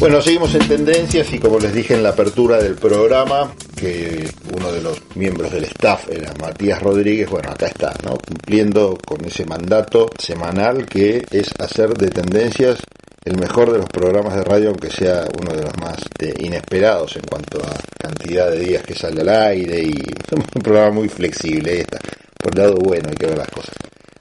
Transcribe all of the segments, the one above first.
Bueno, seguimos en tendencias y como les dije en la apertura del programa, que uno de los miembros del staff era Matías Rodríguez, bueno, acá está, ¿no? Cumpliendo con ese mandato semanal que es hacer de tendencias el mejor de los programas de radio, aunque sea uno de los más este, inesperados en cuanto a cantidad de días que sale al aire y un programa muy flexible, está. Por el lado bueno hay que ver las cosas.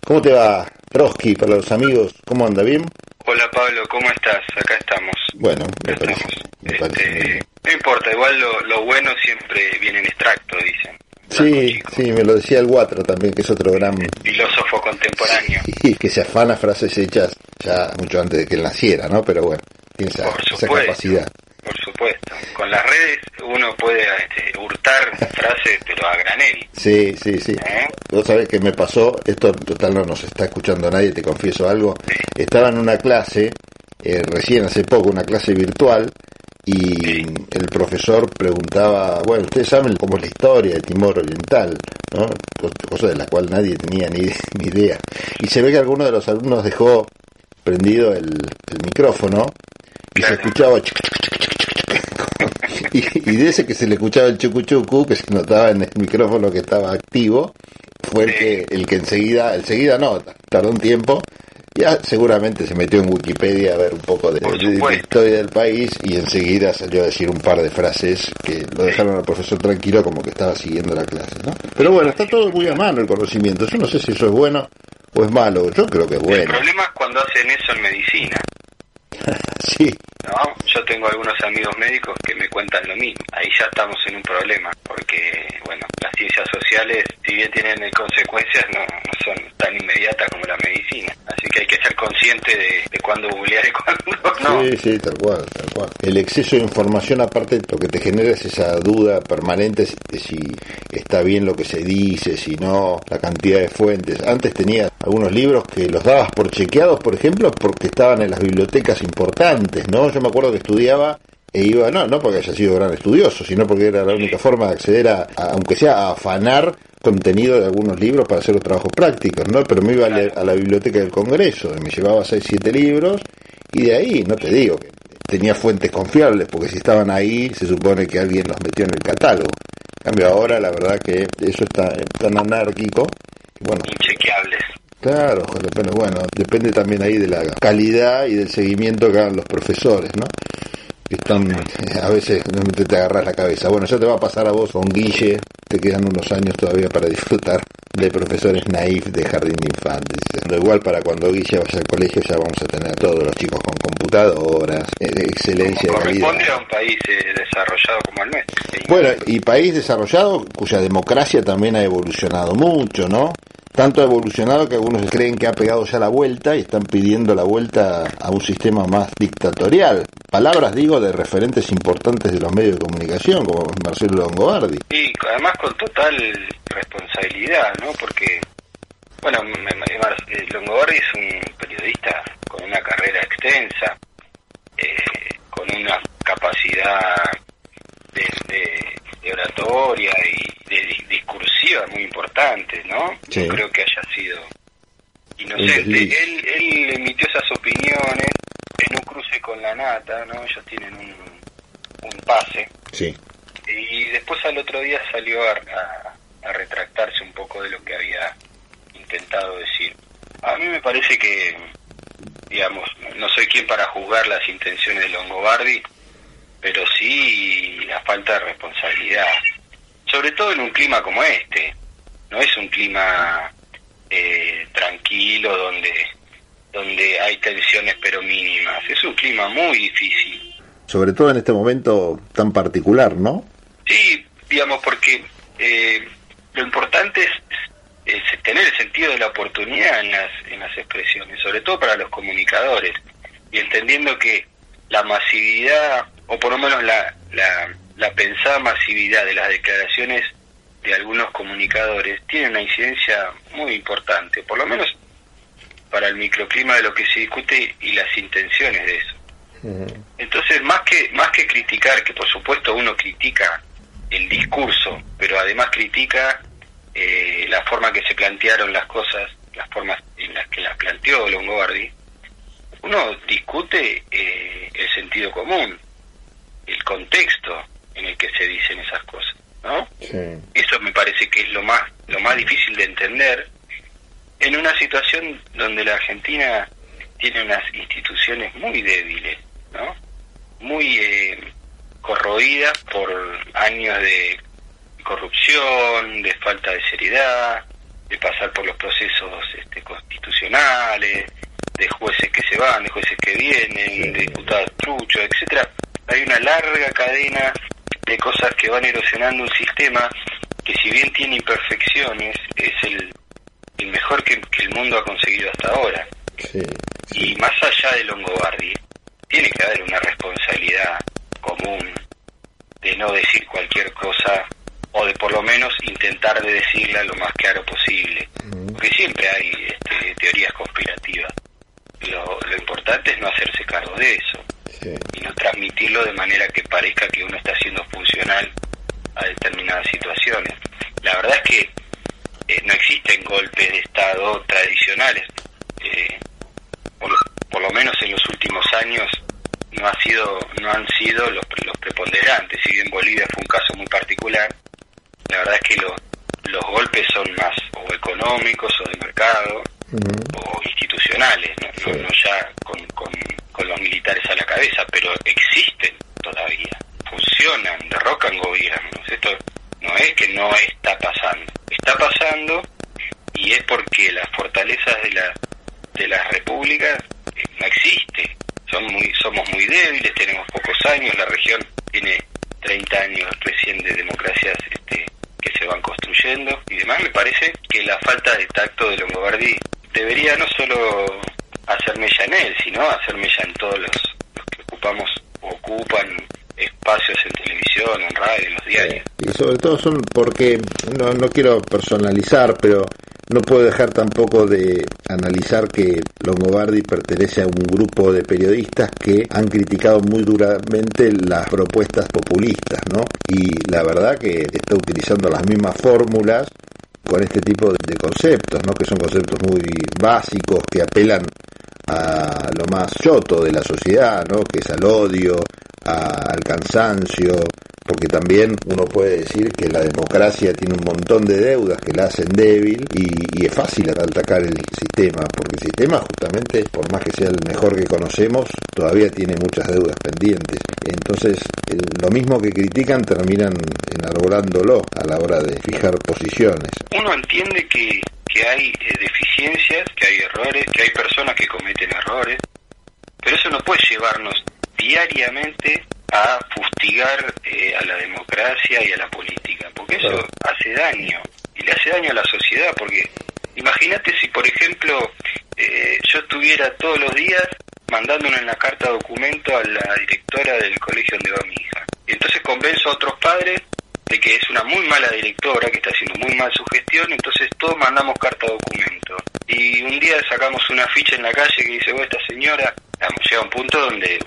¿Cómo te va, Trotsky, para los amigos? ¿Cómo anda? ¿Bien? Hola Pablo, ¿cómo estás? Acá estamos. Bueno, me Acá parece, estamos. me Este, parece no importa, igual lo, lo bueno siempre viene en extracto, dicen. Sí, sí, me lo decía el Guatro también, que es otro gran Filósofo contemporáneo. y que se afana frases hechas ya mucho antes de que él naciera, ¿no? Pero bueno, tiene esa, esa capacidad. Por supuesto. Con las redes uno puede este, hurtar frases, pero a granel. Sí, sí, sí. ¿eh? Vos sabés que me pasó, esto total no nos está escuchando nadie, te confieso algo. Estaba en una clase, eh, recién hace poco, una clase virtual, y el profesor preguntaba, bueno, ustedes saben cómo es la historia de Timor Oriental, ¿no? Co- Cosa de la cual nadie tenía ni, ni idea. Y se ve que alguno de los alumnos dejó prendido el, el micrófono y se escuchaba. Y, y de ese que se le escuchaba el chucu chucu, que se notaba en el micrófono que estaba activo, fue el que, el que enseguida, enseguida no, tardó un tiempo, ya seguramente se metió en Wikipedia a ver un poco de, de- la historia del país y enseguida salió a decir un par de frases que lo dejaron al profesor tranquilo como que estaba siguiendo la clase, ¿no? Pero bueno, está todo muy a mano el conocimiento, yo no sé si eso es bueno o es malo, yo creo que es El bueno. problema es cuando hacen eso en medicina. Sí, ¿no? Yo tengo algunos amigos médicos que me cuentan lo mismo. Ahí ya estamos en un problema, porque, bueno, las ciencias sociales, si bien tienen consecuencias, no, no son tan inmediatas como la medicina. Así que hay consciente de, de cuándo googlear y cuándo no. Sí, sí, tal cual, tal cual. El exceso de información, aparte, lo que te genera es esa duda permanente de si está bien lo que se dice, si no, la cantidad de fuentes. Antes tenía algunos libros que los dabas por chequeados, por ejemplo, porque estaban en las bibliotecas importantes, ¿no? Yo me acuerdo que estudiaba e iba, no, no porque haya sido gran estudioso, sino porque era la única forma de acceder a, a- aunque sea a afanar contenido de algunos libros para hacer los trabajos prácticos, ¿no? Pero me iba a, leer a la biblioteca del Congreso y me llevaba 6, 7 libros y de ahí, no te digo que tenía fuentes confiables, porque si estaban ahí se supone que alguien los metió en el catálogo. En cambio ahora la verdad que eso está tan anárquico. Bueno, Inchequeables. claro, pero bueno, depende también ahí de la calidad y del seguimiento que hagan los profesores, ¿no? Que están, eh, a veces te agarras la cabeza. Bueno, ya te va a pasar a vos con Guille, te quedan unos años todavía para disfrutar de profesores naif de jardín de infantes. Pero igual para cuando Guille vaya al colegio ya vamos a tener todos los chicos con computadoras, eh, de excelencia de Como corresponde a un país eh, desarrollado como el nuestro. Bueno, y país desarrollado cuya democracia también ha evolucionado mucho, ¿no? Tanto ha evolucionado que algunos creen que ha pegado ya la vuelta y están pidiendo la vuelta a un sistema más dictatorial. Palabras, digo, de referentes importantes de los medios de comunicación, como Marcelo Longobardi. Y además con total responsabilidad, ¿no? Porque, bueno, eh, Longobardi es un periodista con una carrera extensa, eh, con una capacidad de- de oratoria y de di- discursiva muy importante, ¿no? Sí. No creo que haya sido inocente. Él, él emitió esas opiniones en un cruce con la nata, ¿no? Ellos tienen un, un pase Sí. y después al otro día salió a, a- a retractarse un poco de lo que había intentado decir. A mí me parece que, digamos, no soy quien para juzgar las intenciones de Longobardi, pero sí la falta de responsabilidad, sobre todo en un clima como este. No es un clima eh, tranquilo donde donde hay tensiones pero mínimas. Es un clima muy difícil. Sobre todo en este momento tan particular, ¿no? Sí, digamos, porque eh, lo importante es, es tener el sentido de la oportunidad en las, en las expresiones, sobre todo para los comunicadores, y entendiendo que la masividad, o por lo menos la, la, la pensada masividad de las declaraciones de algunos comunicadores tiene una incidencia muy importante, por lo menos para el microclima de lo que se discute y las intenciones de eso. Entonces, más que más que criticar, que por supuesto uno critica el discurso, pero además critica eh, la forma que se plantearon las cosas, las formas en las que las planteó Longobardi, uno discute eh, el sentido común, el contexto en el que se dicen esas cosas, ¿no? Eso me parece que es lo más lo más difícil de entender en una situación donde la Argentina tiene unas instituciones muy débiles, ¿no? Muy eh, corroídas por años de corrupción, de falta de seriedad, de pasar por los procesos este, constitucionales, de jueces que se van, de jueces que vienen, de diputados truchos, etcétera. Hay una larga cadena de cosas que van erosionando un sistema que si bien tiene imperfecciones, es el, mejor que, el mundo ha conseguido hasta ahora. Y más allá de Longobardi, tiene que haber una responsabilidad común de no decir cualquier cosa o de por lo menos intentar de decirla lo más claro posible. Porque siempre hay este, teorías conspirativas. Lo, lo, importante es no hacerse cargo de eso y no transmitirlo de manera que parezca que uno está siendo funcional a determinadas situaciones. La verdad es que eh, no existen golpes de Estado tradicionales. Eh, por, lo menos en los últimos años no ha sido no han sido los, los preponderantes. Si bien Bolivia fue un caso muy particular la verdad es que los golpes son más o económicos o de mercado o institucionales, no, ya con, con, los militares a la cabeza, pero existen todavía, funcionan, derrocan gobiernos. Esto no es que no está pasando, está pasando y es porque las fortalezas de, la, de las repúblicas eh, no existen. Son muy, somos muy débiles, tenemos pocos años, la región tiene 30 años recién de democracias este, que se van construyendo y demás, me parece que la falta de tacto de Longobardi debería no solo hacer mella en él, sino hacer mella en todos los, que ocupamos o ocupan espacios en televisión, en radio, en los diarios. Y sobre todo son porque, no, no quiero personalizar, pero no puedo dejar tampoco de analizar que Longobardi pertenece a un grupo de periodistas que han criticado muy duramente las propuestas populistas, ¿no? Y la verdad que está utilizando las mismas fórmulas con este tipo de conceptos, ¿no? Que son conceptos muy básicos que apelan a lo más choto de la sociedad, ¿no? Que es al odio, al cansancio, porque también uno puede decir que la democracia tiene un montón de deudas que la hacen débil y, es fácil atacar el sistema, porque el sistema justamente, por más que sea el mejor que conocemos, todavía tiene muchas deudas pendientes. Entonces, lo mismo que critican terminan enarbolándolo a la hora de fijar posiciones. Uno entiende que, que hay eh, deficiencias, que hay errores, que hay personas que cometen errores, pero eso no puede llevarnos diariamente a fustigar eh, a la democracia y a la política, porque eso hace daño, y le hace daño a la sociedad, porque imagínate si, por ejemplo, eh, yo estuviera todos los días mandándole en la carta documento a la directora del colegio donde va mi hija. Y entonces convenzo a otros padres de que es una muy mala directora, que está haciendo muy mal su gestión, entonces todos mandamos carta documento. Y un día sacamos una ficha en la calle que dice, bueno, esta señora, vamos, llega a un punto donde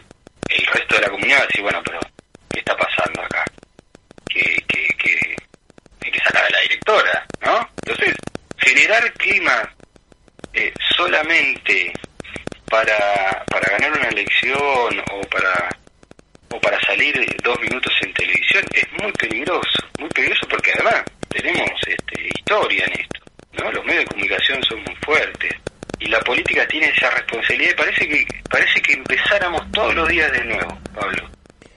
el resto de la comunidad decir, bueno, pero ¿qué está pasando acá? Que, que, que hay que sacar a la directora, ¿no? Entonces, generar clima eh, solamente para, para ganar una elección o para o para salir dos minutos en televisión es muy peligroso, muy peligroso porque además tenemos este, historia en esto, ¿no? Los medios de comunicación son muy fuertes, y la política tiene esa responsabilidad y parece que parece que empezáramos todos los días de nuevo, Pablo.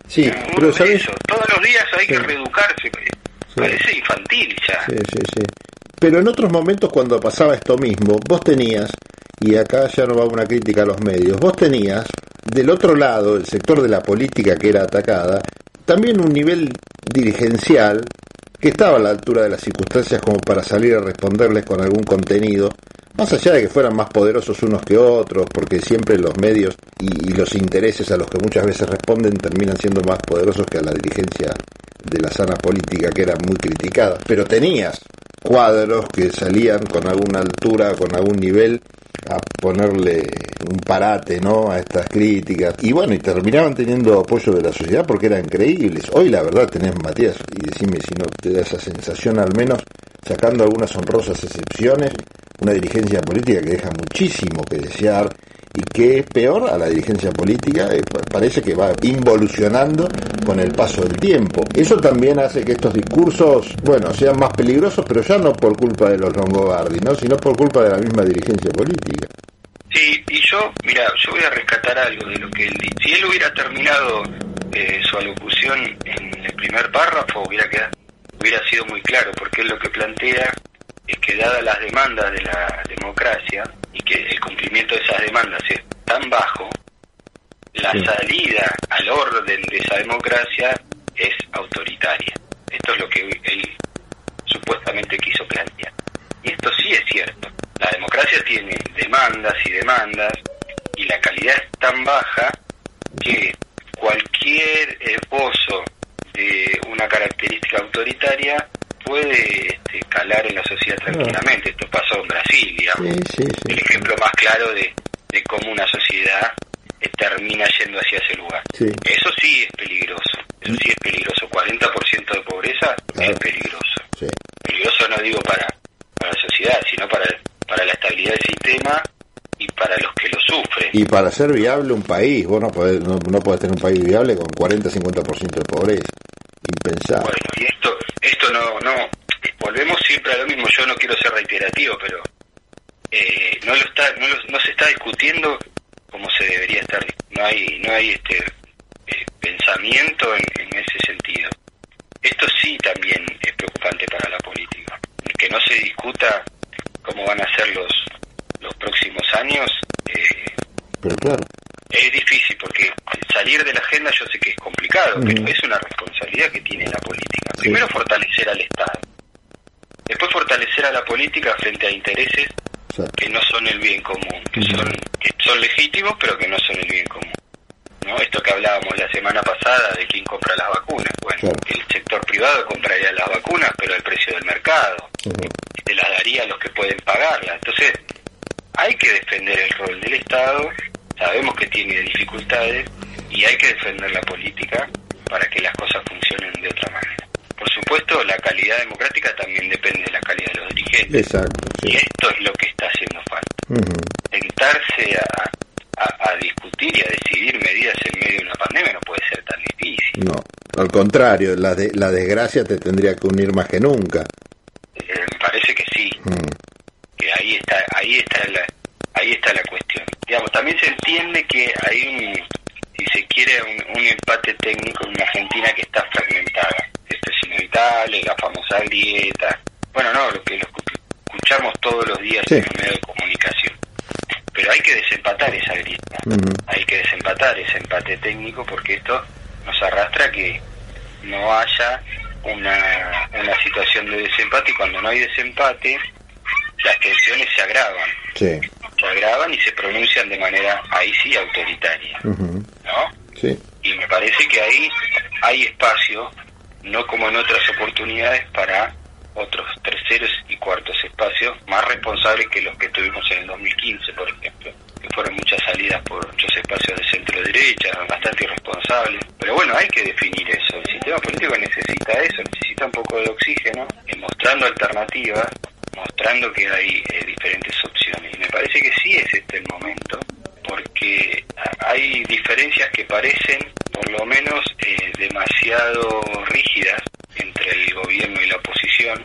Sí, pero ¿sabes? Todos los días hay que reeducarse, parece infantil ya. Sí, sí, sí. Pero en otros momentos cuando pasaba esto mismo, vos tenías, y acá ya no va una crítica a los medios, vos tenías del otro lado, el sector de la política que era atacada, también un nivel dirigencial que estaba a la altura de las circunstancias como para salir a responderles con algún contenido más allá de que fueran más poderosos unos que otros, porque siempre los medios y, los intereses a los que muchas veces responden terminan siendo más poderosos que a la dirigencia de la sana política que era muy criticada. Pero tenías cuadros que salían con alguna altura, con algún nivel, a ponerle un parate ¿no? a estas críticas. Y bueno, y terminaban teniendo apoyo de la sociedad porque eran creíbles. Hoy la verdad tenés, Matías, y decime si no te da esa sensación al menos, sacando algunas honrosas excepciones, una dirigencia política que deja muchísimo que desear y que es peor a la dirigencia política, eh, parece que va involucionando con el paso del tiempo. Eso también hace que estos discursos, bueno, sean más peligrosos, pero ya no por culpa de los Longobardi, ¿no? sino por culpa de la misma dirigencia política. Sí, y yo, mira, yo voy a rescatar algo de lo que él dice. Si él hubiera terminado eh, su alocución en el primer párrafo, hubiera, quedado, hubiera sido muy claro, porque él lo que plantea es que dadas las demandas de la democracia y que el cumplimiento de esas demandas es tan bajo, la salida al orden de esa democracia es autoritaria. Esto es lo que él supuestamente quiso plantear. Y esto sí es cierto. La democracia tiene demandas y demandas y la calidad es tan baja que cualquier esbozo de una característica autoritaria puede este, calar en la sociedad tranquilamente. Esto pasó en Brasil, digamos. El ejemplo más claro de, de cómo una sociedad termina yendo hacia ese lugar. Eso sí es peligroso. Eso sí es peligroso. 40% de pobreza es peligroso. Peligroso no digo para, para la sociedad, sino para, para la estabilidad del sistema y para los que lo sufren. Y para ser viable un país, vos no podés, no, no podés tener un país viable con 40-50% de pobreza. Impensable. Bueno, y esto, esto no, no, volvemos siempre a lo mismo, yo no quiero ser reiterativo, pero eh, no, lo está, no, no se está discutiendo como se debería estar. No hay, no hay este eh, pensamiento en, en ese sentido. Esto sí también es preocupante para la política. Que no se discuta cómo van a ser los, los próximos años. Eh, pero claro. Es difícil porque salir de la agenda yo sé que es complicado, pero es una responsabilidad que tiene la política. Primero fortalecer al Estado. Después fortalecer a la política frente a intereses que no son el bien común, que son que son legítimos pero que no son el bien común. ¿no? Esto que hablábamos la semana pasada de quién compra las vacunas. Bueno, el sector privado compraría las vacunas pero al precio del mercado. Se las daría a los que pueden pagarlas. Entonces, hay que defender el rol del Estado, sabemos que tiene dificultades y hay que defender la política para que las cosas funcionen de otra manera. Por supuesto, la calidad democrática también depende de la calidad de los dirigentes. Exacto. Y esto es lo que está haciendo falta. Sentarse a, a, discutir y a decidir medidas en medio de una pandemia no puede ser tan difícil. No, al contrario, la, de, la desgracia te tendría que unir más que nunca. Eh, me parece que sí. Que ahí está, ahí está la, ahí está la cuestión. Digamos, también se entiende que hay un, si se quiere, un, un empate técnico en una Argentina que está fragmentada. Esto es inevitable, la famosa grieta, bueno, no, lo que lo escuchamos todos los días en los medios de comunicación. Pero hay que desempatar esa grieta, hay que desempatar ese empate técnico porque esto nos arrastra a que no haya una, una situación de desempate y cuando no hay desempate las tensiones se agravan. Se agravan y se pronuncian de manera ahí sí autoritaria. ¿No? Sí. Y me parece que ahí hay espacio no como en otras oportunidades para otros terceros y cuartos espacios más responsables que los que tuvimos en el 2015, por ejemplo, que fueron muchas salidas por muchos espacios de centro derecha, bastante irresponsables. Pero bueno, hay que definir eso. El sistema político necesita eso, necesita un poco de oxígeno, y mostrando alternativas, mostrando que hay eh, diferentes opciones. Y me parece que sí es este el momento, porque hay diferencias que parecen por lo menos eh, demasiado rígidas entre el gobierno y la oposición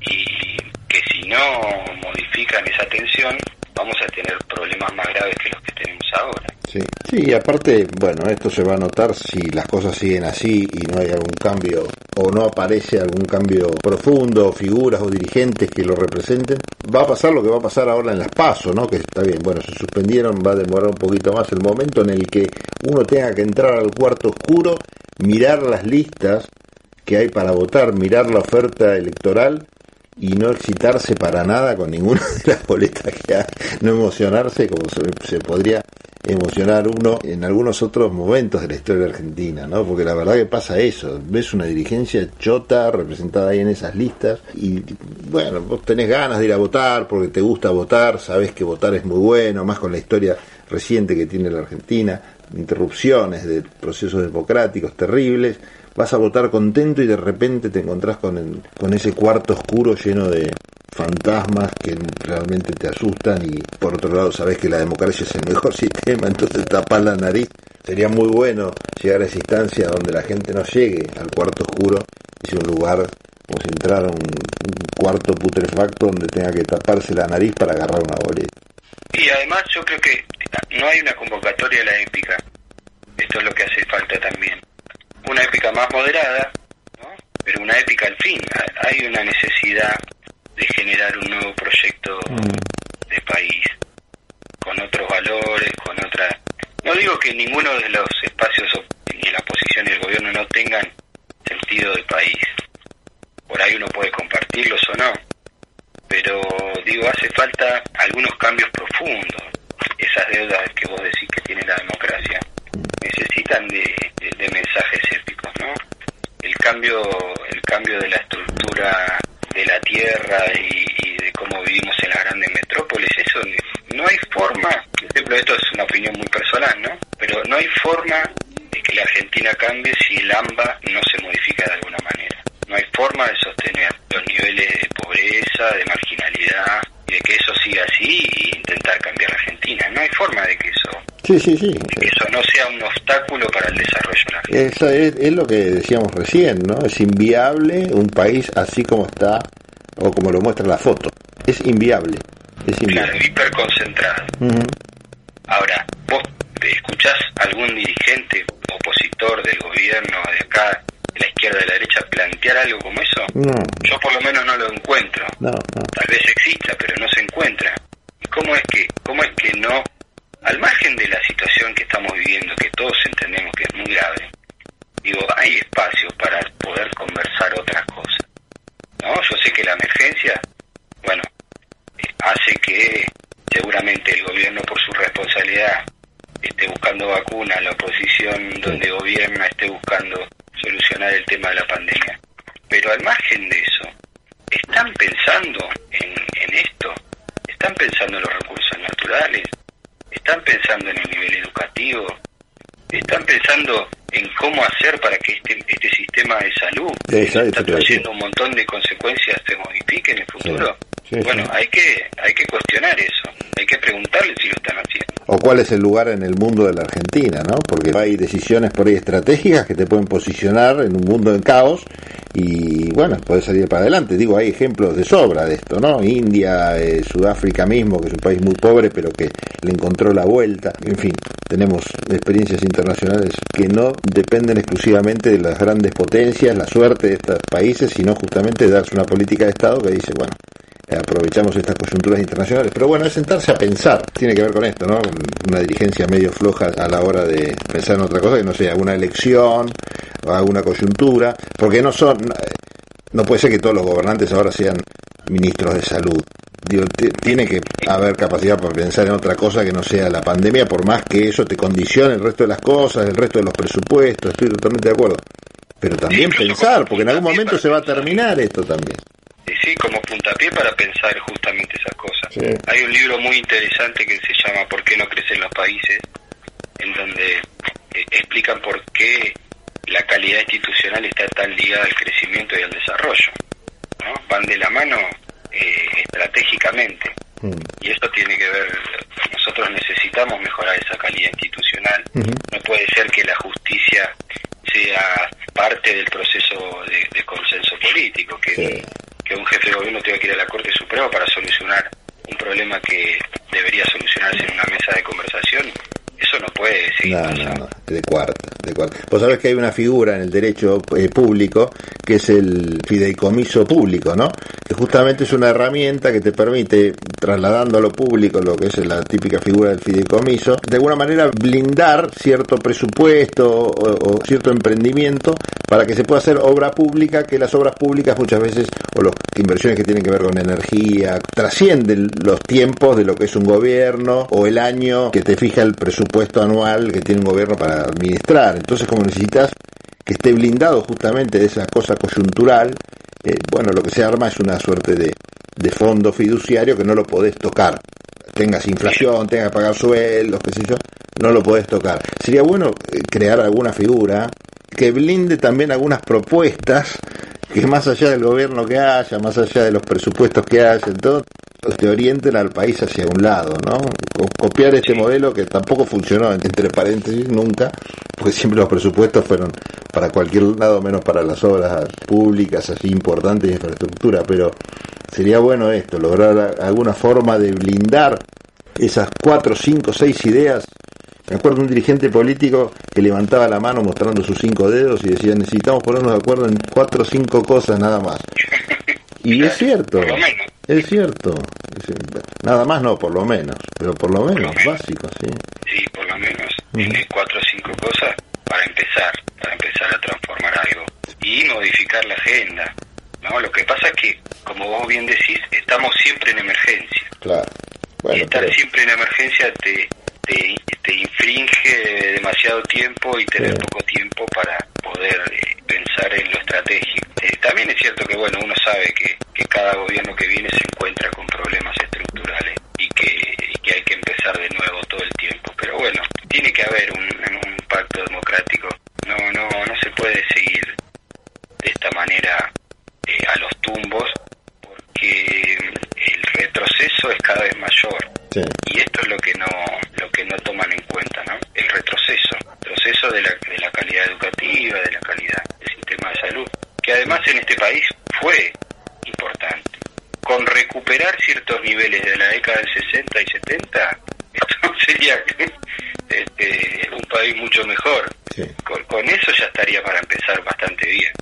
y que si no modifican esa tensión vamos a tener problemas más graves que los que tenemos ahora. Sí, sí, y aparte, bueno, esto se va a notar si las cosas siguen así y no hay algún cambio o no aparece algún cambio profundo, figuras o dirigentes que lo representen. Va a pasar lo que va a pasar ahora en las PASO, ¿no? Que está bien, bueno, se suspendieron, va a demorar un poquito más el momento en el que uno tenga que entrar al cuarto oscuro, mirar las listas que hay para votar, mirar la oferta electoral y no excitarse para nada con ninguna de las boletas que hay, no emocionarse como se, podría emocionar uno en algunos otros momentos de la historia argentina, ¿no? Porque la verdad que pasa eso, ves una dirigencia chota representada ahí en esas listas y bueno, vos tenés ganas de ir a votar porque te gusta votar, sabés que votar es muy bueno, más con la historia reciente que tiene la Argentina, interrupciones de procesos democráticos terribles, vas a votar contento y de repente te encontrás con, el, con ese cuarto oscuro lleno de, fantasmas que realmente te asustan y por otro lado sabes que la democracia es el mejor sistema, entonces tapas la nariz. Sería muy bueno llegar a esa instancia donde la gente no llegue al cuarto oscuro, es un lugar como si entrara un, un cuarto putrefacto donde tenga que taparse la nariz para agarrar una boleta. Y además yo creo que no hay una convocatoria a la épica. Esto es lo que hace falta también. Una épica más moderada, ¿no? pero una épica al fin. Hay una necesidad de generar un nuevo proyecto mm. de país, con otros valores, con otra... No digo que ninguno de los espacios, ni la oposición ni el gobierno, no tengan sentido de país. Por ahí uno puede compartirlos o no. Pero digo, hace falta algunos cambios profundos. Esas deudas que vos decís que tiene la democracia necesitan de, de mensajes cambio, el cambio de la estructura de la tierra y, de cómo vivimos en las grandes metrópolis, eso no hay forma, por ejemplo, esto es una opinión muy personal, ¿no? Pero no hay forma de que la Argentina cambie si el AMBA no se modifica de alguna manera. No hay forma de sostener los niveles de pobreza, de marginalidad, y de que eso siga así e intentar cambiar la Argentina. No hay forma de que eso Sí, sí, sí. que eso no sea un obstáculo para el desarrollo de la Argentina. Eso es, es, lo que decíamos recién, ¿no? Es inviable un país así como está o como lo muestra la foto. Es inviable. Es inviable. Claro, hiperconcentrado. Ahora, vos escuchás algún dirigente opositor del gobierno de acá, de la izquierda, de la derecha, plantear algo como eso? No. Yo por lo menos no lo encuentro. No, no. Tal vez exista, pero no se encuentra. ¿Y cómo es que, cómo es que no, al margen de la situación que estamos viviendo, que todos entendemos que es muy grave, digo, hay espacio para poder conversar otras cosas? ¿no? Yo sé que la emergencia, bueno, hace que seguramente el gobierno por su responsabilidad esté buscando vacunas, la oposición donde gobierna esté buscando solucionar el tema de la pandemia. Pero al margen de eso, ¿están pensando en, en esto? ¿Están pensando en los recursos naturales? ¿Están pensando en el nivel educativo? ¿Están pensando en cómo hacer para que este, este sistema de salud, que está trayendo un montón de consecuencias, se modifique en el futuro? Sí, sí, bueno, sí. hay que hay que cuestionar eso, hay que preguntarle si lo están haciendo. O cuál es el lugar en el mundo de la Argentina, ¿no? Porque hay decisiones por ahí estratégicas que te pueden posicionar en un mundo en caos y, bueno, puedes salir para adelante. Digo, hay ejemplos de sobra de esto, ¿no? India, eh, Sudáfrica mismo, que es un país muy pobre, pero que le encontró la vuelta. En fin, tenemos experiencias internacionales que no dependen exclusivamente de las grandes potencias, la suerte de estos países, sino justamente de darse una política de Estado que dice, bueno, aprovechamos estas coyunturas internacionales. Pero bueno, es sentarse a pensar, tiene que ver con esto, ¿no? Una dirigencia medio floja a la hora de pensar en otra cosa que no sea alguna elección o alguna coyuntura, porque no son, no puede ser que todos los gobernantes ahora sean ministros de salud. Digo, tiene que haber capacidad para pensar en otra cosa que no sea la pandemia, por más que eso te condicione el resto de las cosas, el resto de los presupuestos, estoy totalmente de acuerdo. Pero también pensar, porque en algún momento se va a terminar esto también. Y sí, como puntapié para pensar justamente esas cosas. Sí. Hay un libro muy interesante que se llama ¿Por qué no crecen los países? en donde eh, explican por qué la calidad institucional está tan ligada al crecimiento y al desarrollo. ¿no? Van de la mano eh, estratégicamente. Mm. Y esto tiene que ver, nosotros necesitamos mejorar esa calidad institucional. No puede ser que la justicia sea parte del proceso de, de consenso político, que, Sí. Que un jefe de gobierno tenga que ir a la Corte Suprema para solucionar un problema que debería solucionarse en una mesa de conversación. Eso no puede seguir No, no, no, de cuarta, de cuarta. Vos sabés que hay una figura en el derecho eh, público que es el fideicomiso público, ¿no? Que justamente es una herramienta que te permite, trasladando a lo público lo que es la típica figura del fideicomiso, de alguna manera blindar cierto presupuesto o, o cierto emprendimiento para que se pueda hacer obra pública, que las obras públicas muchas veces, o las inversiones que tienen que ver con energía, trascienden los tiempos de lo que es un gobierno o el año que te fija el presupuesto anual que tiene un gobierno para administrar. Entonces, como necesitas que esté blindado justamente de esa cosa coyuntural, eh, bueno, lo que se arma es una suerte de, de fondo fiduciario que no lo podés tocar. Tengas inflación, tengas que pagar sueldos, qué sé yo, no lo podés tocar. Sería bueno eh, crear alguna figura que blinde también algunas propuestas que más allá del gobierno que haya, más allá de los presupuestos que haya, todo, te orienten al país hacia un lado, ¿no? Copiar este modelo que tampoco funcionó, entre paréntesis, nunca, porque siempre los presupuestos fueron para cualquier lado menos para las obras públicas así importantes de infraestructura, pero sería bueno esto, lograr alguna forma de blindar esas cuatro, cinco, seis ideas. Me acuerdo de un dirigente político que levantaba la mano mostrando sus cinco dedos y decía necesitamos ponernos de acuerdo en cuatro o cinco cosas nada más. Y es cierto, es cierto. Nada más no, por lo menos, pero por lo menos, básico, sí. Sí, por lo menos. cuatro o cinco cosas para empezar, para empezar a transformar algo y modificar la agenda. ¿no? Lo que pasa es que, como vos bien decís, estamos siempre en emergencia. Claro. y estar siempre en emergencia te, te, demasiado tiempo y tener poco tiempo para poder eh, pensar en lo estratégico. Eh, también es cierto que, bueno, uno sabe que, que cada gobierno que viene se encuentra con problemas estructurales y que, que hay que empezar de nuevo todo el tiempo. Pero bueno, tiene que haber un, un pacto democrático. No, no, no se puede seguir de esta manera eh, a los tumbos porque retroceso es cada vez mayor. Y esto es lo que no lo que no toman en cuenta, ¿no? El retroceso, retroceso de la, de la calidad educativa, de la calidad del sistema de salud, que además en este país fue importante. Con recuperar ciertos niveles de la década del 60 y 70, esto sería este, un país mucho mejor. Con, con eso ya estaría para empezar bastante bien.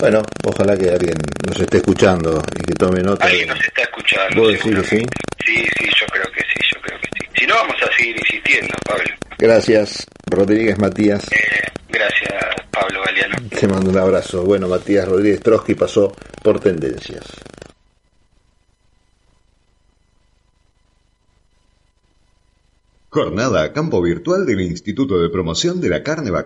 Bueno, ojalá que alguien nos esté escuchando y que tome nota. Alguien nos está escuchando. ¿Vos decís que sí? Sí, sí, yo creo que sí, yo creo que sí. Si no, vamos a seguir insistiendo, Pablo. Gracias, Rodríguez Matías. Eh, gracias, Pablo Galeano. Te mando un abrazo. Bueno, Matías Rodríguez Trotsky pasó por Tendencias. Jornada a campo virtual del Instituto de Promoción de la Carne Vacuna.